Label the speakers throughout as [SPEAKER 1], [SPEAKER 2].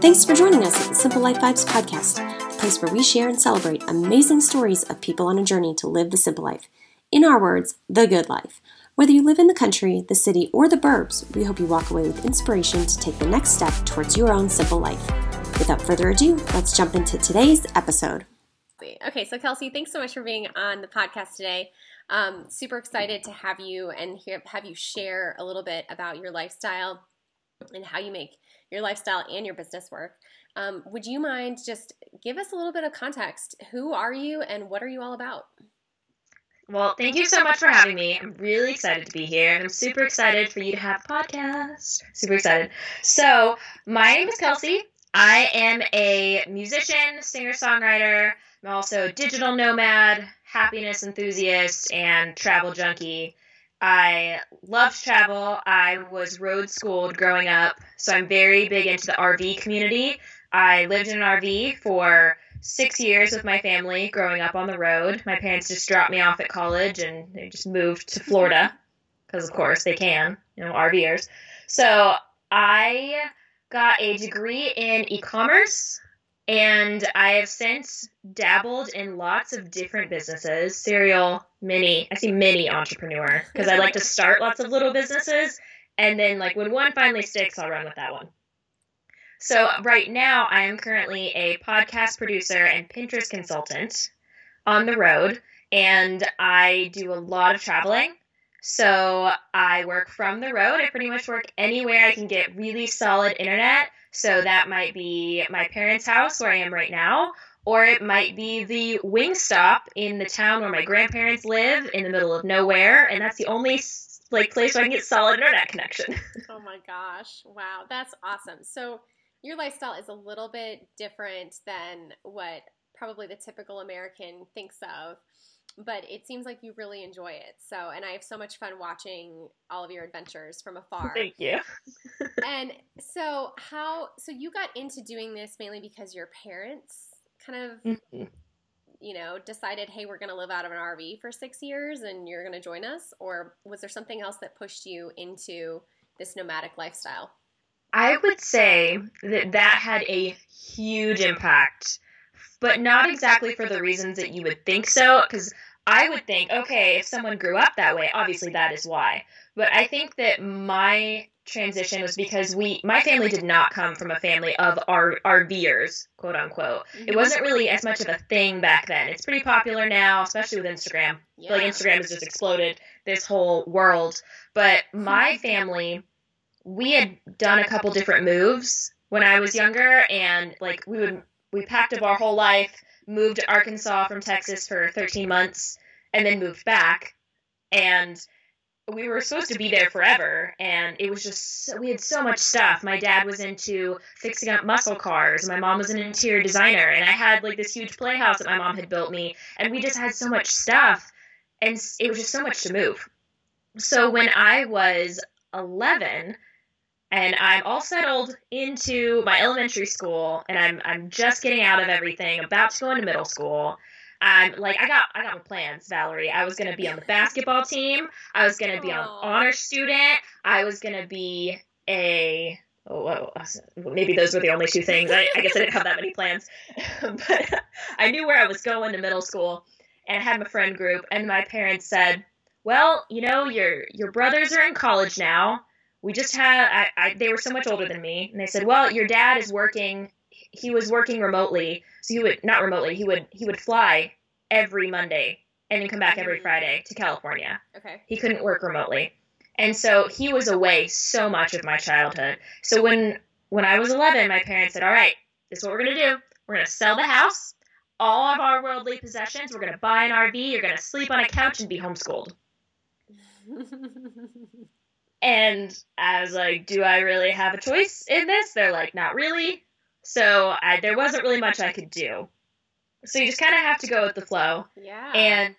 [SPEAKER 1] Thanks for joining us at the Simple Life Vibes podcast, the place where we share and celebrate amazing stories of people on a journey to live the simple life. In our words, the good life. Whether you live in the country, the city, or the burbs, we hope you walk away with inspiration to take the next step towards your own simple life. Without further ado, let's jump into today's episode.
[SPEAKER 2] Okay, so Kelsey, thanks so much for being on the podcast today. Um, super excited to have you and hear, have you share a little bit about your lifestyle and how you make your lifestyle and your business work. Um, would you mind just give us a little bit of context? Who are you and what are you all about?
[SPEAKER 3] Well, thank you so much for having me. I'm really excited to be here, and I'm super excited for you to have a podcast. Super excited. So, my name is Kelsey. I am a musician, singer songwriter. I'm also a digital nomad, happiness enthusiast, and travel junkie. I love to travel. I was road schooled growing up, so I'm very big into the RV community. I lived in an RV for six years with my family growing up on the road. My parents just dropped me off at college and they just moved to Florida because, of course, they can, you know, RVers. So I got a degree in e commerce and I have since dabbled in lots of different businesses, serial, mini, I see mini entrepreneur, because I like to start lots of little businesses. And then, like, when one finally sticks, I'll run with that one. So, right now, I am currently a podcast producer and Pinterest consultant on the road, and I do a lot of traveling. So, I work from the road. I pretty much work anywhere I can get really solid internet so that might be my parents' house where I am right now, or it might be the Wingstop in the town where my grandparents live in the middle of nowhere, and that's the only like place where I can get solid internet connection.
[SPEAKER 2] oh my gosh. Wow, that's awesome. So your lifestyle is a little bit different than what probably the typical American thinks of but it seems like you really enjoy it. So, and I have so much fun watching all of your adventures from afar.
[SPEAKER 3] Thank you.
[SPEAKER 2] and so, how, so you got into doing this mainly because your parents kind of, mm-hmm. you know, decided, hey, we're going to live out of an RV for six years and you're going to join us? Or was there something else that pushed you into this nomadic lifestyle?
[SPEAKER 3] I would say that that had a huge impact but not exactly for the reasons that you would think so. Because I would think, okay, if someone grew up that way, obviously that is why. But I think that my transition was because we, my family did not come from a family of R, RVers, quote unquote. It mm-hmm. wasn't really as much of a thing back then. It's pretty popular now, especially with Instagram. Yeah. Like Instagram has just exploded this whole world. But my family, we had done a couple different moves when I was younger, and like we would we packed up our whole life, moved to Arkansas from Texas for 13 months, and then moved back. And we were supposed to be there forever, and it was just so, we had so much stuff. My dad was into fixing up muscle cars. My mom was an interior designer, and I had like this huge playhouse that my mom had built me, and we just had so much stuff, and it was just so much to move. So when I was 11, and I'm all settled into my elementary school, and I'm I'm just getting out of everything, about to go into middle school. I'm like I got I got my plans, Valerie. I was gonna be on the basketball team. I was gonna be an honor student. I was gonna be a oh, uh, maybe those were the only two things. I, I guess I didn't have that many plans, but I knew where I was going to middle school, and I had my friend group. And my parents said, "Well, you know, your your brothers are in college now." We just had I, I, they were so much older than me and they said well your dad is working he was working remotely so he would not remotely he would he would fly every monday and then come back every friday to california.
[SPEAKER 2] Okay.
[SPEAKER 3] He couldn't work remotely. And so he was away so much of my childhood. So when when i was 11 my parents said all right this is what we're going to do. We're going to sell the house all of our worldly possessions we're going to buy an rv you're going to sleep on a couch and be homeschooled And I was like, do I really have a choice in this? They're like, not really. So I, there wasn't really much I could do. So you just kind of have to go with the flow.
[SPEAKER 2] Yeah.
[SPEAKER 3] And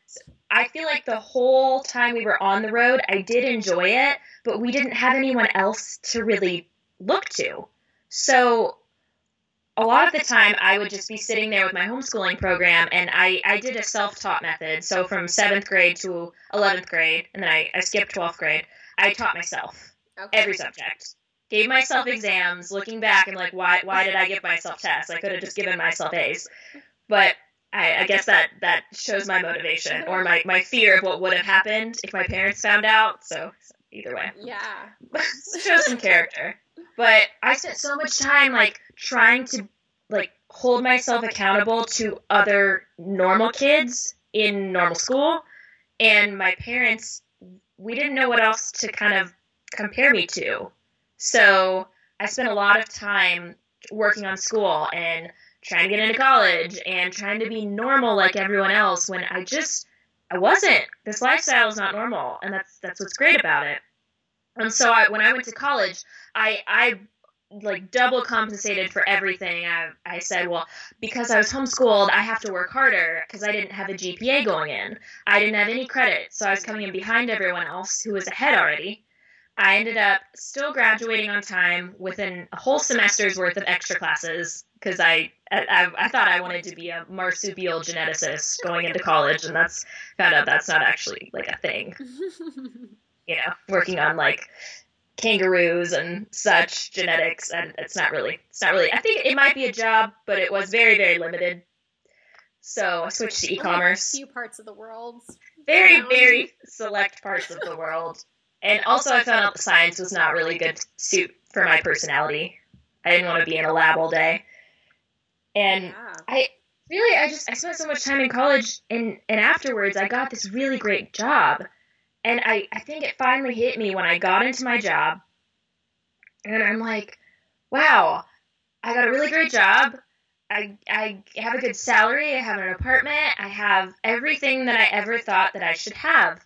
[SPEAKER 3] I feel like the whole time we were on the road, I did enjoy it, but we didn't have anyone else to really look to. So a lot of the time I would just be sitting there with my homeschooling program and I, I did a self-taught method. So from seventh grade to 11th grade, and then I, I skipped 12th grade, I taught myself
[SPEAKER 2] Okay.
[SPEAKER 3] every subject. Gave myself exams. Looking back, I'm like, why why did I give myself tests? I could have just given myself A's. But I, I guess that that shows my motivation or my, my fear of what would have happened if my parents found out. So either way,
[SPEAKER 2] Yeah.
[SPEAKER 3] shows some character. But I spent so much time like trying to like hold myself accountable to other normal kids in normal school, and my parents we didn't know what else to kind of compare me to. So I spent a lot of time working on school and trying to get into college and trying to be normal like everyone else when I just I wasn't. This lifestyle is not normal, and that's that's what's great about it. And so I, when I went to college, I I like double compensated for everything. I I said, well, because I was homeschooled, I have to work harder because I didn't have a GPA going in. I didn't have any credit, so I was coming in behind everyone else who was ahead already. I ended up still graduating on time within a whole semester's worth of extra classes because I, I I thought I wanted to be a marsupial geneticist going into college, and that's found out that's not actually like a thing. You know, working on like kangaroos and such genetics, and it's not really it's not really. I think it might be a job, but it was very very limited. So I switched to e-commerce
[SPEAKER 2] few parts of the world.
[SPEAKER 3] very very select parts of the world and also i found out the science was not really good suit for my personality i didn't want to be in a lab all day and
[SPEAKER 2] Yeah.
[SPEAKER 3] i really i just i spent so much time in college and and afterwards i got this really great job and i i think it finally hit me when i got into my job and i'm like wow i got a really great job I, I have a good salary, I have an apartment, I have everything that I ever thought that I should have.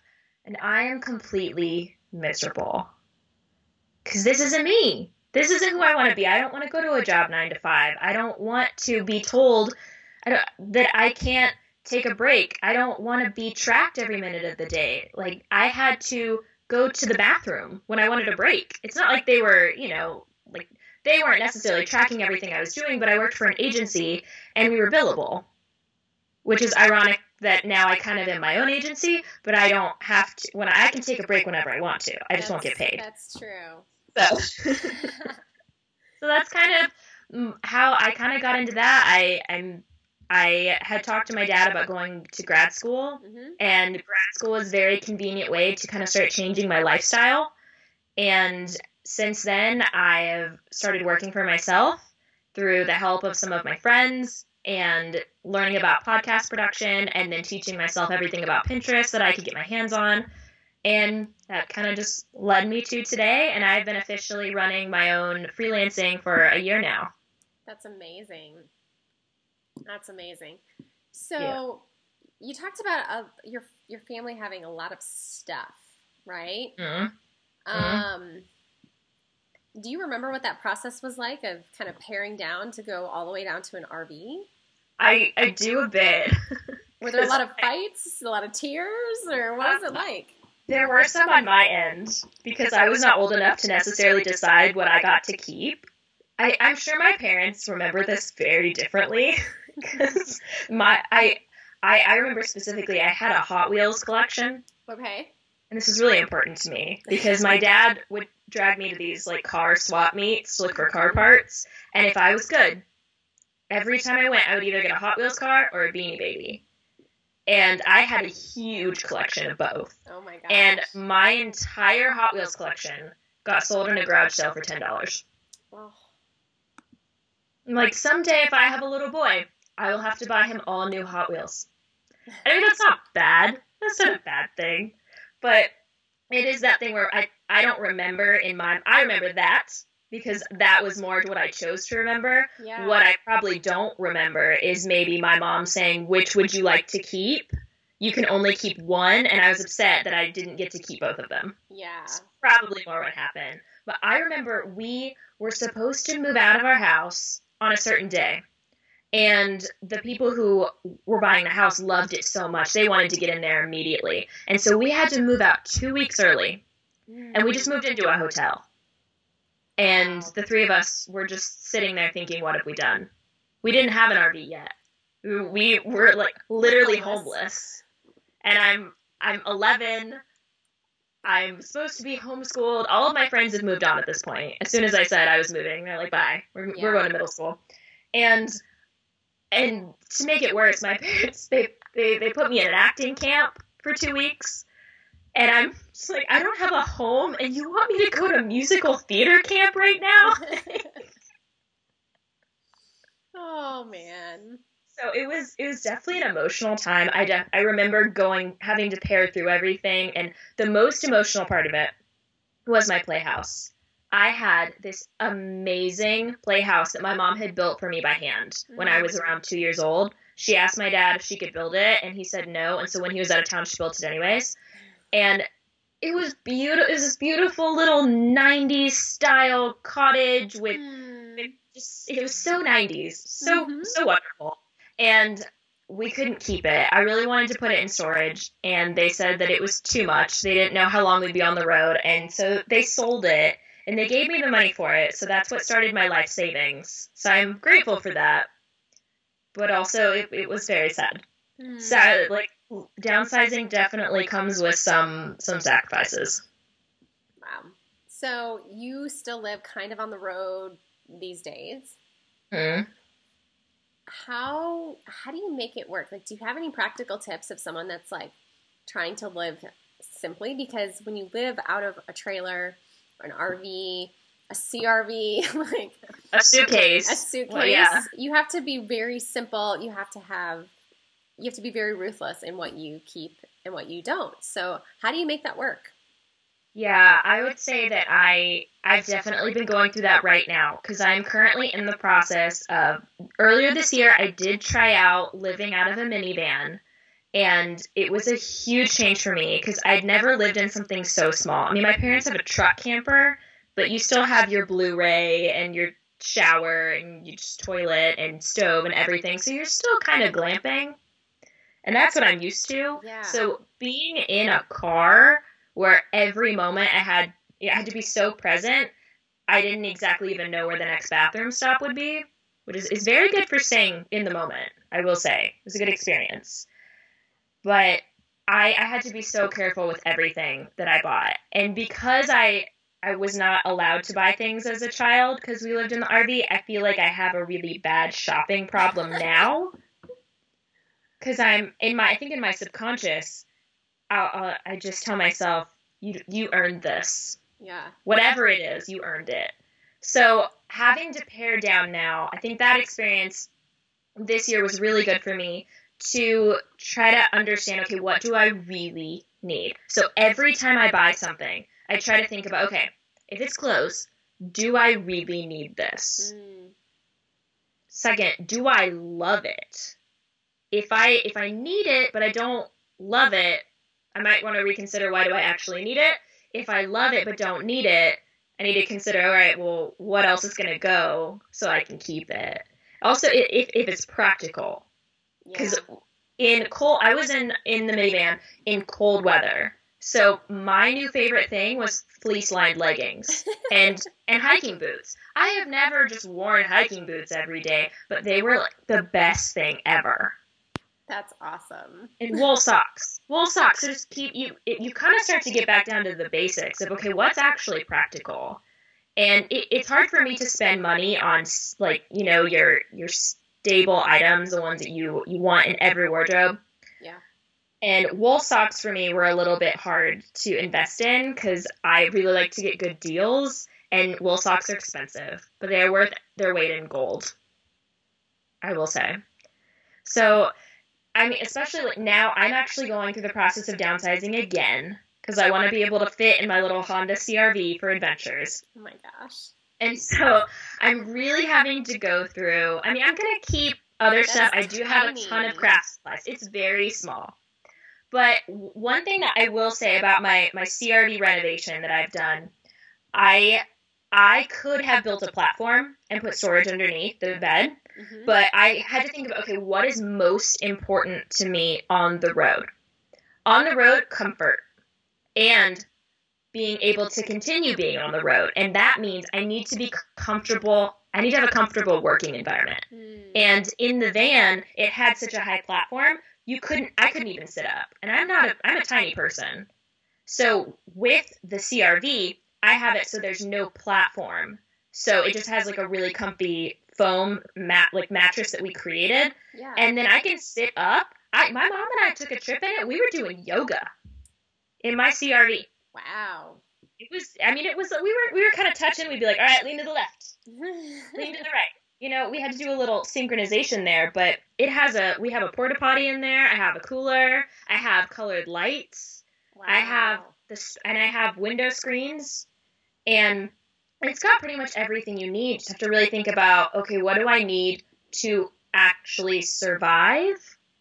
[SPEAKER 3] And I am completely miserable. Because this isn't me. This isn't who I want to be. I don't want to go to a job nine to five. I don't want to be told that I can't take a break. I don't want to be tracked every minute of the day. Like, I had to go to the bathroom when I wanted a break. It's not like they were, you know, like they weren't necessarily tracking everything I was doing, but I worked for an agency and we were billable. Which is ironic that now I kind of am my own agency, but I don't have to when I, I can take a break whenever I want to. I just won't get paid.
[SPEAKER 2] That's true.
[SPEAKER 3] So so that's kind of how I kind of got into that. I I'm I had talked to my dad about going to grad school
[SPEAKER 2] hmm
[SPEAKER 3] and grad school was a very convenient way to kind of start changing my lifestyle. And since then, I have started working for myself through the help of some of my friends and learning about podcast production and then teaching myself everything about Pinterest that I could get my hands on. And that kind of just led me to today. And I've been officially running my own freelancing for a year now.
[SPEAKER 2] That's amazing. That's amazing. So
[SPEAKER 3] Yeah.
[SPEAKER 2] you talked about uh, your your family having a lot of stuff, right?
[SPEAKER 3] Mm.
[SPEAKER 2] Um, do you remember what that process was like of kind of paring down to go all the way down to an RV?
[SPEAKER 3] I, I do a bit.
[SPEAKER 2] Were there a lot of fights, a lot of tears, or what was it like?
[SPEAKER 3] There were some on my end because I was not old enough to necessarily decide what I got to keep. I, I'm sure my parents remember this very differently because my I, I I remember specifically I had a Hot Wheels collection
[SPEAKER 2] Okay.
[SPEAKER 3] and this is really important to me because my dad would drag me to these like car swap meets to look for car parts and if I was good every time I went I would either get a Hot Wheels car or a Beanie Baby and I had a huge collection of both
[SPEAKER 2] Oh my gosh.
[SPEAKER 3] and my entire Hot Wheels collection got sold in a garage sale for ten dollars.
[SPEAKER 2] Oh,
[SPEAKER 3] like, someday if I have a little boy, I will have to buy him all new Hot Wheels. I mean, that's not bad. That's not a bad thing, but it is that thing where I I don't remember in my I remember that because that was more what I chose to remember.
[SPEAKER 2] yeah.
[SPEAKER 3] What I probably don't remember is maybe my mom saying, "Which would you like to keep?" You can only keep one, and I was upset that I didn't get to keep both of them.
[SPEAKER 2] Yeah.
[SPEAKER 3] probably more what happened. But I remember we were supposed to move out of our house on a certain day. And the people who were buying the house loved it so much. They wanted to get in there immediately. And so we had to move out two weeks early. And we just moved into a hotel. And the three of us were just sitting there thinking, what have we done? we didn't have an RV yet. We were like literally homeless. And I'm I'm 11. I'm supposed to be homeschooled. All of my friends have moved on at this point. As soon as I said I was moving, they're like, "Bye, we're,
[SPEAKER 2] Yeah.
[SPEAKER 3] we're going to middle school." And and to make it worse, my parents they, they they put me in an acting camp for two weeks, and I'm just like, I don't have a home, and you want me to go to musical theater camp right now?
[SPEAKER 2] oh man.
[SPEAKER 3] So it was it was definitely an emotional time. I de- I remember going having to pare through everything, and the most emotional part of it was my playhouse. I had this amazing playhouse that my mom had built for me by hand when I was around two years old. She asked my dad if she could build it, and he said no. And so when he was out of town, she built it anyways. And it was beautiful. It was this beautiful little '90s style cottage with
[SPEAKER 2] Hmm.
[SPEAKER 3] it just it was so 90s so
[SPEAKER 2] Mhm.
[SPEAKER 3] so wonderful and we couldn't keep it i really wanted to put it in storage and they said that it was too much they didn't know how long we'd be on the road and so they sold it and they gave me the money for it so that's what started my life savings so i'm grateful for that but also it, it was very sad
[SPEAKER 2] Hmm.
[SPEAKER 3] sad like downsizing definitely comes with some some sacrifices
[SPEAKER 2] Wow. So you still live kind of on the road these days.
[SPEAKER 3] Hmm.
[SPEAKER 2] How how do you make it work? Like do you have any practical tips of someone that's like trying to live simply because when you live out of a trailer an RV, a CRV, like
[SPEAKER 3] a suitcase
[SPEAKER 2] a suitcase,
[SPEAKER 3] Well, yeah.
[SPEAKER 2] you have to be very simple. You have to have you have to be very ruthless in what you keep and what you don't. So, how do you make that work?
[SPEAKER 3] Yeah, I would say that I I've definitely been going through that right now because I'm currently in the process of earlier this year I did try out living out of a minivan and it was a huge change for me because I'd never lived in something so small. I mean, my parents have a truck camper, but you still have your Blu-ray and your shower and your toilet and stove and everything, so you're still kind of glamping. And that's what I'm used to.
[SPEAKER 2] Yeah.
[SPEAKER 3] So being in a car where every moment I had it had to be so present, I didn't exactly even know where the next bathroom stop would be, which is, is very good for staying in the moment, I will say. It was a good experience. But I, I had to be so careful with everything that I bought. And because I I was not allowed to buy things as a child because we lived in the RV, I feel like I have a really bad shopping problem now. Because I'm in my, I think in my subconscious, I'll, I'll, I just tell myself, you you earned this.
[SPEAKER 2] Yeah.
[SPEAKER 3] Whatever it is, you earned it. So having to pare down now, I think that experience this year was really good for me to try to understand, okay, what do I really need? So every time I buy something, I try to think about, okay, if it's clothes, do I really need this?
[SPEAKER 2] Mm.
[SPEAKER 3] Second, do I love it? If I if I need it but I don't love it, I might want to reconsider why do I actually need it? If I love it but don't need it, I need to consider all right, well, what else is going to go so I can keep it? Also, if if it's practical,
[SPEAKER 2] Yeah.
[SPEAKER 3] because in cold, I was in in the minivan in cold weather. So my new favorite thing was fleece lined leggings and and hiking boots. I have never just worn hiking boots every day, but they were like the best thing ever.
[SPEAKER 2] That's awesome.
[SPEAKER 3] And wool socks, wool socks. So just keep you. It, you kind of start to get back down to the basics of okay, what's actually practical. And it, it's hard for me to spend money on like you know your your stable items, the ones that you you want in every wardrobe.
[SPEAKER 2] Yeah.
[SPEAKER 3] And wool socks for me were a little bit hard to invest in because I really like to get good deals, and wool socks are expensive, but they are worth their weight in gold. I will say. So, I mean, especially like now, I'm actually going through the process of downsizing again because I want to be able to fit in my little Honda CRV for adventures.
[SPEAKER 2] Oh my gosh.
[SPEAKER 3] And so I'm really having to go through. I mean, I'm gonna keep other stuff. I do have a ton of craft supplies. It's very small. But one thing that I will say about my my CRV renovation that I've done, I I could have built a platform and put storage underneath the bed,
[SPEAKER 2] Mhm.
[SPEAKER 3] but I had to think of okay, what is most important to me on the road? On the road, comfort and being able to continue being on the road. And that means I need to be comfortable I need to have a comfortable working environment.
[SPEAKER 2] Mm.
[SPEAKER 3] And in the van, it had such a high platform, you couldn't I couldn't even sit up. And I'm not a I'm a tiny person. So with the CRV, I have it so there's no platform. So it just has like a really comfy foam mat like mattress that we created.
[SPEAKER 2] yeah.
[SPEAKER 3] And then I can sit up. I my mom and I took a trip in it. We were doing yoga in my CRV.
[SPEAKER 2] Wow.
[SPEAKER 3] It was I mean it was we were we were kind of touching. We'd be like, "All right, lean to the left." lean to the right. You know, we had to do a little synchronization there, but it has a we have a porta potty in there. I have a cooler. I have colored lights. I have this, and I have window screens, and it's got pretty much everything you need. You just have to really think about, okay, what do I need to actually survive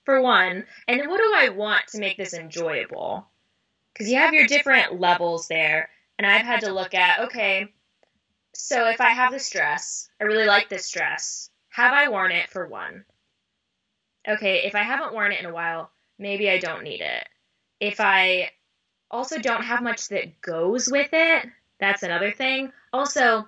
[SPEAKER 3] for one, and then what do I want to make this enjoyable? Because you have your different levels there, and I've had to look at, okay, so if I have this dress, I really like this dress. Have I worn it for one? Okay, if I haven't worn it in a while, maybe I don't need it. If I also don't have much that goes with it, that's another thing. Also,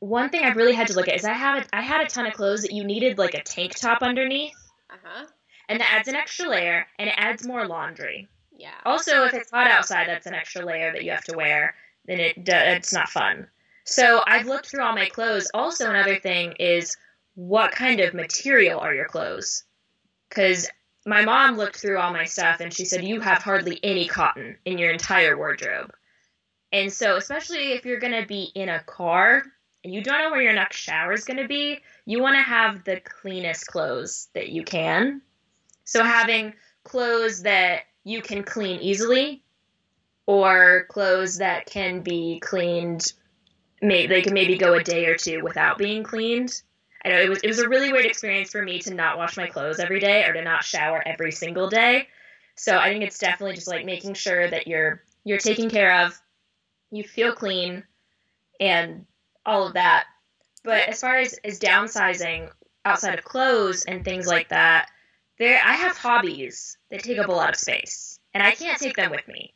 [SPEAKER 3] one thing I've really had to look at is I have a, I had a ton of clothes that you needed like a tank top underneath,
[SPEAKER 2] Uh-huh.
[SPEAKER 3] and that adds an extra layer and it adds more laundry.
[SPEAKER 2] Yeah.
[SPEAKER 3] Also, if it's hot outside, that's an extra layer that you have to wear. Then it it's not fun. So I've looked through all my clothes. Also, another thing is what kind of material are your clothes? Because my mom looked through all my stuff and she said you have hardly any cotton in your entire wardrobe. And so, especially if you're gonna be in a car and you don't know where your next shower is gonna be, you want to have the cleanest clothes that you can. So having clothes that you can clean easily or clothes that can be cleaned may they can maybe go a day or two without being cleaned. I know it was it was a really weird experience for me to not wash my clothes every day or to not shower every single day. So i think it's definitely just like making sure that you're you're taken care of you feel clean and all of that. But as far as as downsizing outside of clothes and things like that there I have hobbies that take up a lot of space, and I can't take them with me.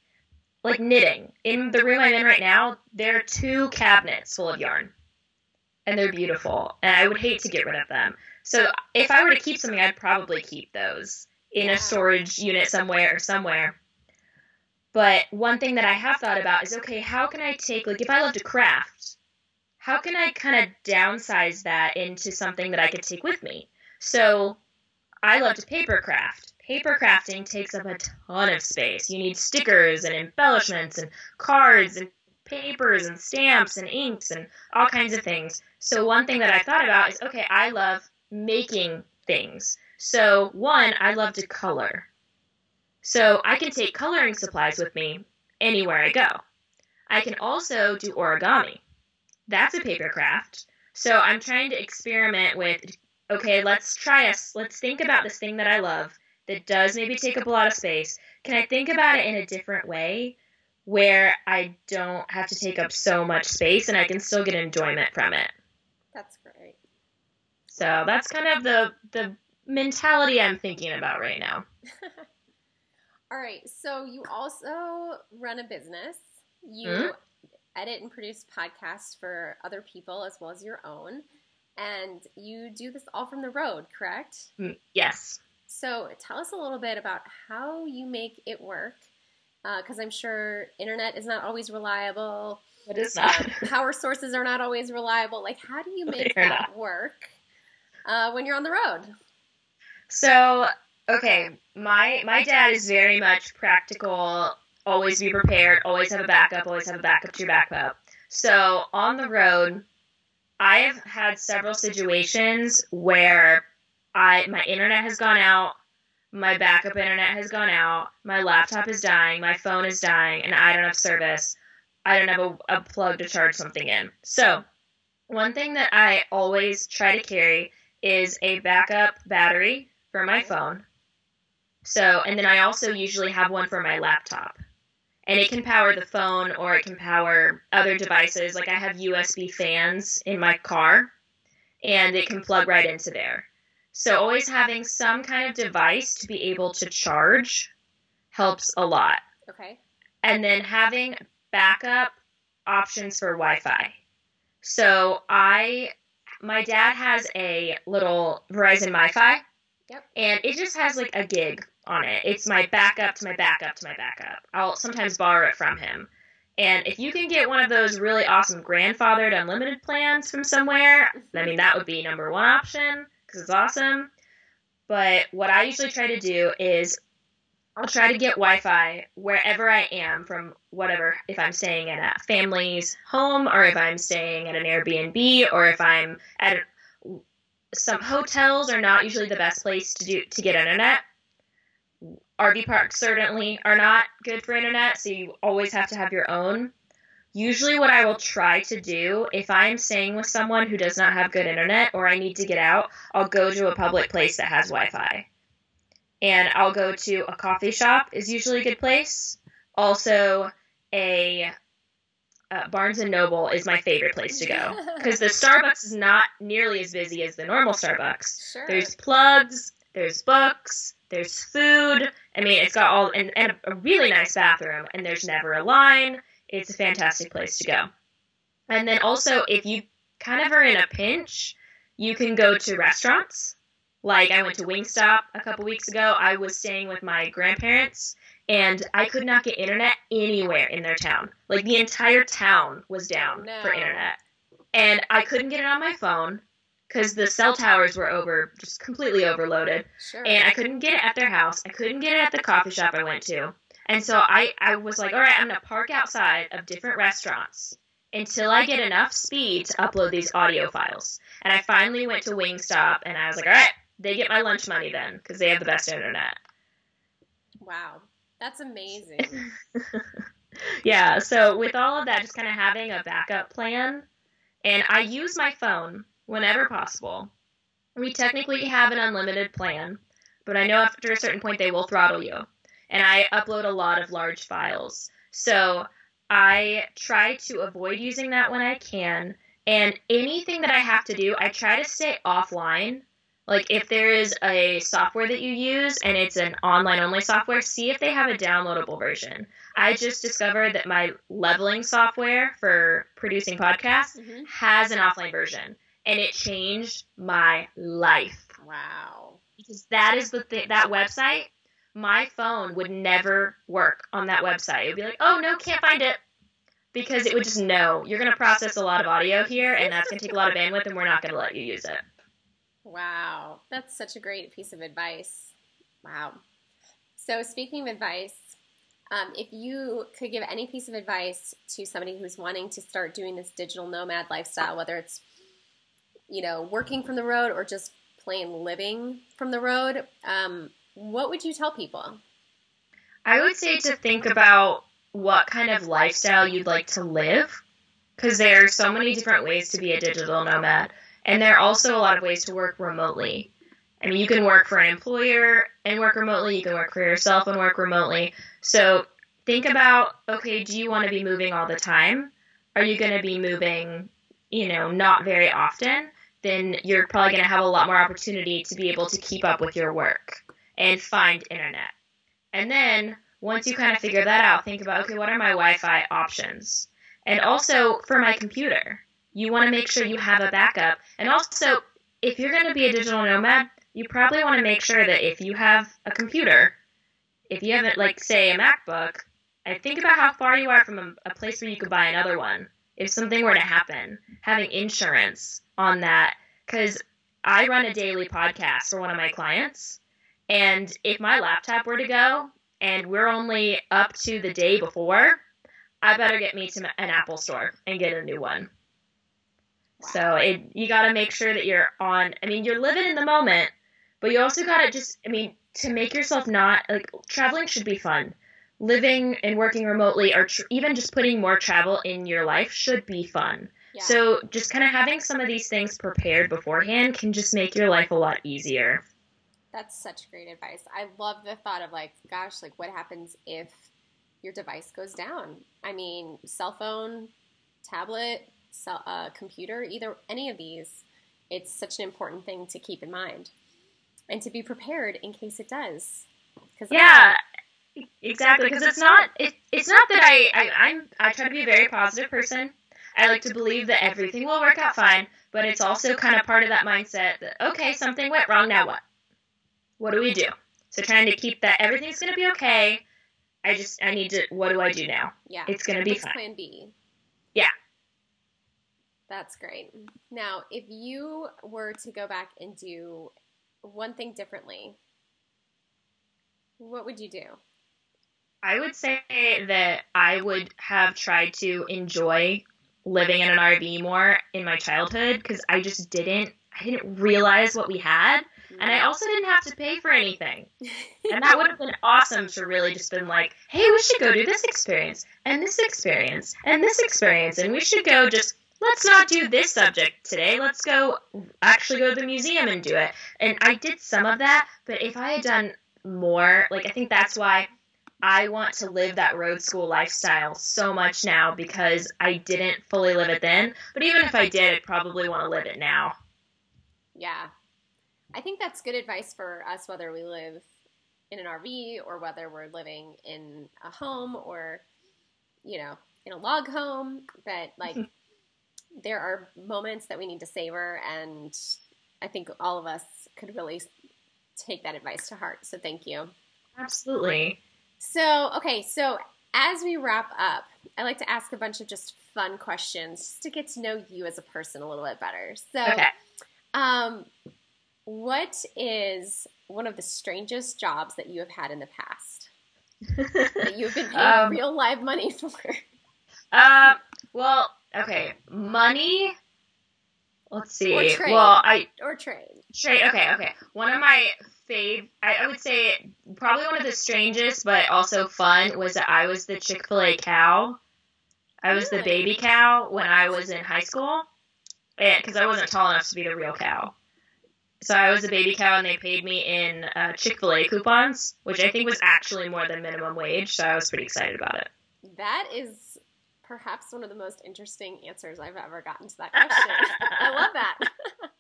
[SPEAKER 3] Like knitting. In the room I'm in right now, there are two cabinets full of yarn. And they're beautiful, and I would hate to get rid of them. So if I were to keep something, I'd probably keep those in a storage unit somewhere or somewhere. But one thing that I have thought about is okay, how can I take like if I love to craft, how can I kind of downsize that into something that I could take with me? So I loved paper craft. Paper crafting takes up a ton of space. You need stickers and embellishments and cards and papers and stamps and inks and all kinds of things. So one thing that I thought about is okay, I love making things. So one, I love to color. So I can take coloring supplies with me anywhere I go. I can also do origami. That's a paper craft. So I'm trying to experiment with okay, let's try us. Let's think about this thing that I love that does maybe take up a lot of space. Can I think about it in a different way where I don't have to take up so much space and I can still get enjoyment from it?
[SPEAKER 2] That's great.
[SPEAKER 3] So that's kind of the the mentality I'm thinking about right now.
[SPEAKER 2] All right. So you also run a business. You
[SPEAKER 3] Mhm.
[SPEAKER 2] edit and produce podcasts for other people as well as your own. And you do this all from the road, correct?
[SPEAKER 3] Mm, Yes.
[SPEAKER 2] So tell us a little bit about how you make it work. Because I'm sure internet is not always reliable.
[SPEAKER 3] It is
[SPEAKER 2] Um,
[SPEAKER 3] not.
[SPEAKER 2] power sources are not always reliable. Like, how do you make
[SPEAKER 3] They're
[SPEAKER 2] that work uh, when you're on the road?
[SPEAKER 3] So, okay, my my dad is very much practical, always be prepared, always have a backup, always have a backup to your backup. So, on the road, I've had several situations where I my internet has gone out, my backup internet has gone out, my laptop is dying, my phone is dying, and I don't have service. I don't have a, a plug to charge something in. So, one thing that I always try to carry is a backup battery for my phone. So, and then I also usually have one for my laptop. And it can power the phone or it can power other devices. Like I have USB fans in my car and it can plug right into there. So, always having some kind of device to be able to charge helps a lot.
[SPEAKER 2] Okay.
[SPEAKER 3] And then having backup options for Wi Fi. So, I my dad has a little Verizon MiFi.
[SPEAKER 2] Yep.
[SPEAKER 3] And it just has like a gig on it. It's my backup to my backup to my backup. I'll sometimes borrow it from him. And if you can get one of those really awesome grandfathered unlimited plans from somewhere, I mean, that would be number one option because it's awesome. But what I usually try to do is I'll try to get Wi Fi wherever I am from whatever, if I'm staying at a family's home or if I'm staying at an Airbnb or if I'm at a, some hotels are not usually the best place to do to get internet. RV parks certainly are not good for internet, so you always have to have your own. Usually, what I will try to do if I'm staying with someone who does not have good internet or I need to get out, I'll go to a public place that has Wi Fi. And I'll go to a coffee shop, is usually a good place. Also, a uh, Barnes and Noble is my favorite place to go because the Starbucks is not nearly as busy as the normal Starbucks.
[SPEAKER 2] Sure.
[SPEAKER 3] There's plugs, there's books, there's food. I mean, it's got all and, and a really nice bathroom, and there's never a line. It's a fantastic place to go. And then also, if you kind of are in a pinch, you can go to restaurants. Like I went to Wingstop a couple weeks ago. I was staying with my grandparents, and I could not get internet anywhere in their town. Like the entire town was down
[SPEAKER 2] No.
[SPEAKER 3] for internet, and I couldn't get it on my phone because the cell towers were over, just completely overloaded
[SPEAKER 2] Sure.
[SPEAKER 3] and I couldn't get it at their house. I couldn't get it at the coffee shop I went to. And so I, I was like, all right, I'm going to park outside of different restaurants until I get enough speed to upload these audio files. And I finally went to Wingstop and I was like, all right, they get my lunch money then because they have the best internet.
[SPEAKER 2] wow. That's amazing.
[SPEAKER 3] yeah, so with all of that, just kind of having a backup plan. And I use my phone whenever possible. We technically have an unlimited plan, but I know after a certain point they will throttle you. And I upload a lot of large files. So I try to avoid using that when I can. And anything that I have to do, I try to stay offline. Like if there is a software that you use and it's an online only software, see if they have a downloadable version. I just discovered that my leveling software for producing podcasts
[SPEAKER 2] Mhm.
[SPEAKER 3] has an offline version and it changed my life
[SPEAKER 2] Wow.
[SPEAKER 3] because that is the th- that website my phone would never work on that website it would be like oh no can't find it because it would just know you're going to process a lot of audio here and that's going to take a lot of bandwidth and we're not going to let you use it
[SPEAKER 2] Wow. That's such a great piece of advice. Wow. So, speaking of advice, um, if you could give any piece of advice to somebody who's wanting to start doing this digital nomad lifestyle, whether it's, you know, working from the road or just plain living from the road, um, what would you tell people?
[SPEAKER 3] I would say to think about what kind of lifestyle you'd like to live because there are so many different ways to be a digital nomad and there are also a lot of ways to work remotely. I mean, you can work for an employer and work remotely, you can work for yourself and work remotely. So think about okay, do you want to be moving all the time? Are you going to be moving, you know, not very often? Then you're probably going to have a lot more opportunity to be able to keep up with your work and find internet. And then once you kind of figure that out, think about okay, what are my Wi Fi options? And also for my computer, you want to make sure you have a backup. And also, if you're going to be a digital nomad, you probably want to make sure that if you have a computer, if you have like, say, a MacBook, and think about how far you are from a place where you could buy another one. If something were to happen, having insurance on that. Because I run a daily podcast for one of my clients. And if my laptop were to go and we're only up to the day before, I better get me to an Apple store and get a new one. So it, you got to make sure that you're on. I mean, you're living in the moment, but you also got to just. I mean, to make yourself not like traveling should be fun. Living and working remotely, or tr- even just putting more travel in your life, should be fun.
[SPEAKER 2] Yeah.
[SPEAKER 3] So just kind of having some of these things prepared beforehand can just make your life a lot easier.
[SPEAKER 2] That's such great advice. I love the thought of like, gosh, like what happens if your device goes down? I mean, cell phone, tablet, cell, uh, computer, either any of these. It's such an important thing to keep in mind and to be prepared in case it does. Cause
[SPEAKER 3] Yeah, exactly. Because it's not it, it's not that I, I I'm I try to be a very positive person. I like to believe that everything will work out fine, but it's also kind of part of that mindset that, okay, something went wrong, now what? What do we do? So trying to keep that everything's going to be okay. I just, I need to, what do I do now?
[SPEAKER 2] Yeah.
[SPEAKER 3] It's going to be fine.
[SPEAKER 2] plan B?
[SPEAKER 3] Yeah.
[SPEAKER 2] That's great. Now, if you were to go back and do one thing differently, what would you do?
[SPEAKER 3] I would say that I would have tried to enjoy living in an RV more in my childhood because I just didn't I didn't realize what we had and I also didn't have to pay for anything. And that would have been awesome to really just been like, "Hey, we should go do this experience and this experience and this experience and we should go just let's not do this subject today. Let's go actually go to the museum and do it." And I did some of that, but if I had done more, like I think that's why I want to live that road school lifestyle so much now because I didn't fully live it then. But even if I did, I'd probably want to live it now.
[SPEAKER 2] Yeah. I think that's good advice for us, whether we live in an RV or whether we're living in a home or, you know, in a log home. But, like, there are moments that we need to savor. And I think all of us could really take that advice to heart. So thank you.
[SPEAKER 3] Absolutely.
[SPEAKER 2] So, okay, so as we wrap up, I like to ask a bunch of just fun questions just to get to know you as a person a little bit better. So,
[SPEAKER 3] Okay.
[SPEAKER 2] um, what is one of the strangest jobs that you have had in the past that you've been paid
[SPEAKER 3] Um,
[SPEAKER 2] real live money for?
[SPEAKER 3] Uh, well, okay, money. Let's see.
[SPEAKER 2] Or trade.
[SPEAKER 3] Well, I
[SPEAKER 2] or trade?
[SPEAKER 3] trade. Okay, okay. One of my fav, I, I would say probably one of the strangest, but also fun, was that I was the Chick Fil A cow. I was the baby cow when I was in high school, because I wasn't tall enough to be the real cow. So I was a baby cow, and they paid me in uh, Chick Fil A coupons, which I think was actually more than minimum wage. So I was pretty excited about it.
[SPEAKER 2] That is perhaps one of the most interesting answers I've ever gotten to that question. I love that.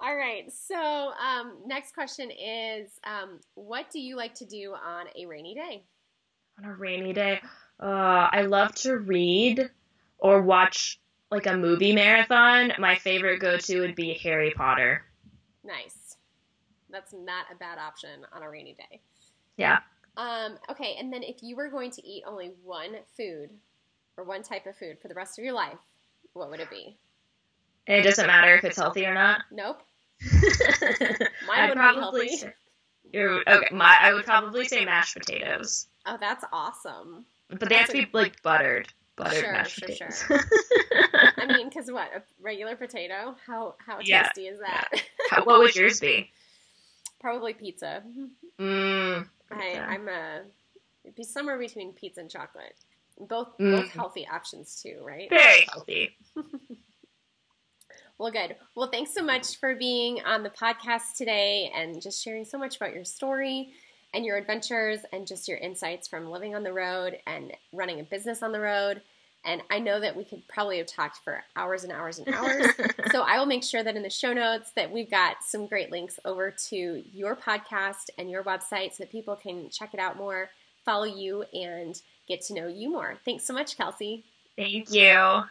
[SPEAKER 2] All right. So, um, next question is um, what do you like to do on a rainy day?
[SPEAKER 3] on a rainy day. Uh, I love to read or watch like a movie marathon. My favorite go to would be Harry Potter.
[SPEAKER 2] Nice. That's not a bad option on a rainy day.
[SPEAKER 3] Yeah.
[SPEAKER 2] Um, okay. And then if you were going to eat only one food or one type of food for the rest of your life, what would it be?
[SPEAKER 3] And it doesn't matter if it's healthy or not.
[SPEAKER 2] Nope.
[SPEAKER 3] I'd
[SPEAKER 2] would be
[SPEAKER 3] probably
[SPEAKER 2] healthy.
[SPEAKER 3] say, okay, my, I would probably say mashed potatoes,
[SPEAKER 2] Oh, that's awesome.
[SPEAKER 3] but they have to be like buttered, buttered
[SPEAKER 2] Sure,
[SPEAKER 3] mashed
[SPEAKER 2] sure,
[SPEAKER 3] potatoes.
[SPEAKER 2] I mean, because what a regular potato? How how tasty
[SPEAKER 3] Yeah,
[SPEAKER 2] is that?
[SPEAKER 3] How- what would yours be?
[SPEAKER 2] Probably pizza.
[SPEAKER 3] Mm,
[SPEAKER 2] I. I'm a it'd be somewhere between pizza and chocolate. Both
[SPEAKER 3] Mm.
[SPEAKER 2] both healthy options too, right?
[SPEAKER 3] very healthy.
[SPEAKER 2] Well, good. Well, thanks so much for being on the podcast today and just sharing so much about your story and your adventures and just your insights from living on the road and running a business on the road. And I know that we could probably have talked for hours and hours and hours. so I will make sure that in the show notes that we've got some great links over to your podcast and your website so that people can check it out more, follow you, and get to know you more. Thanks so much, Kelsey.
[SPEAKER 3] Thank you.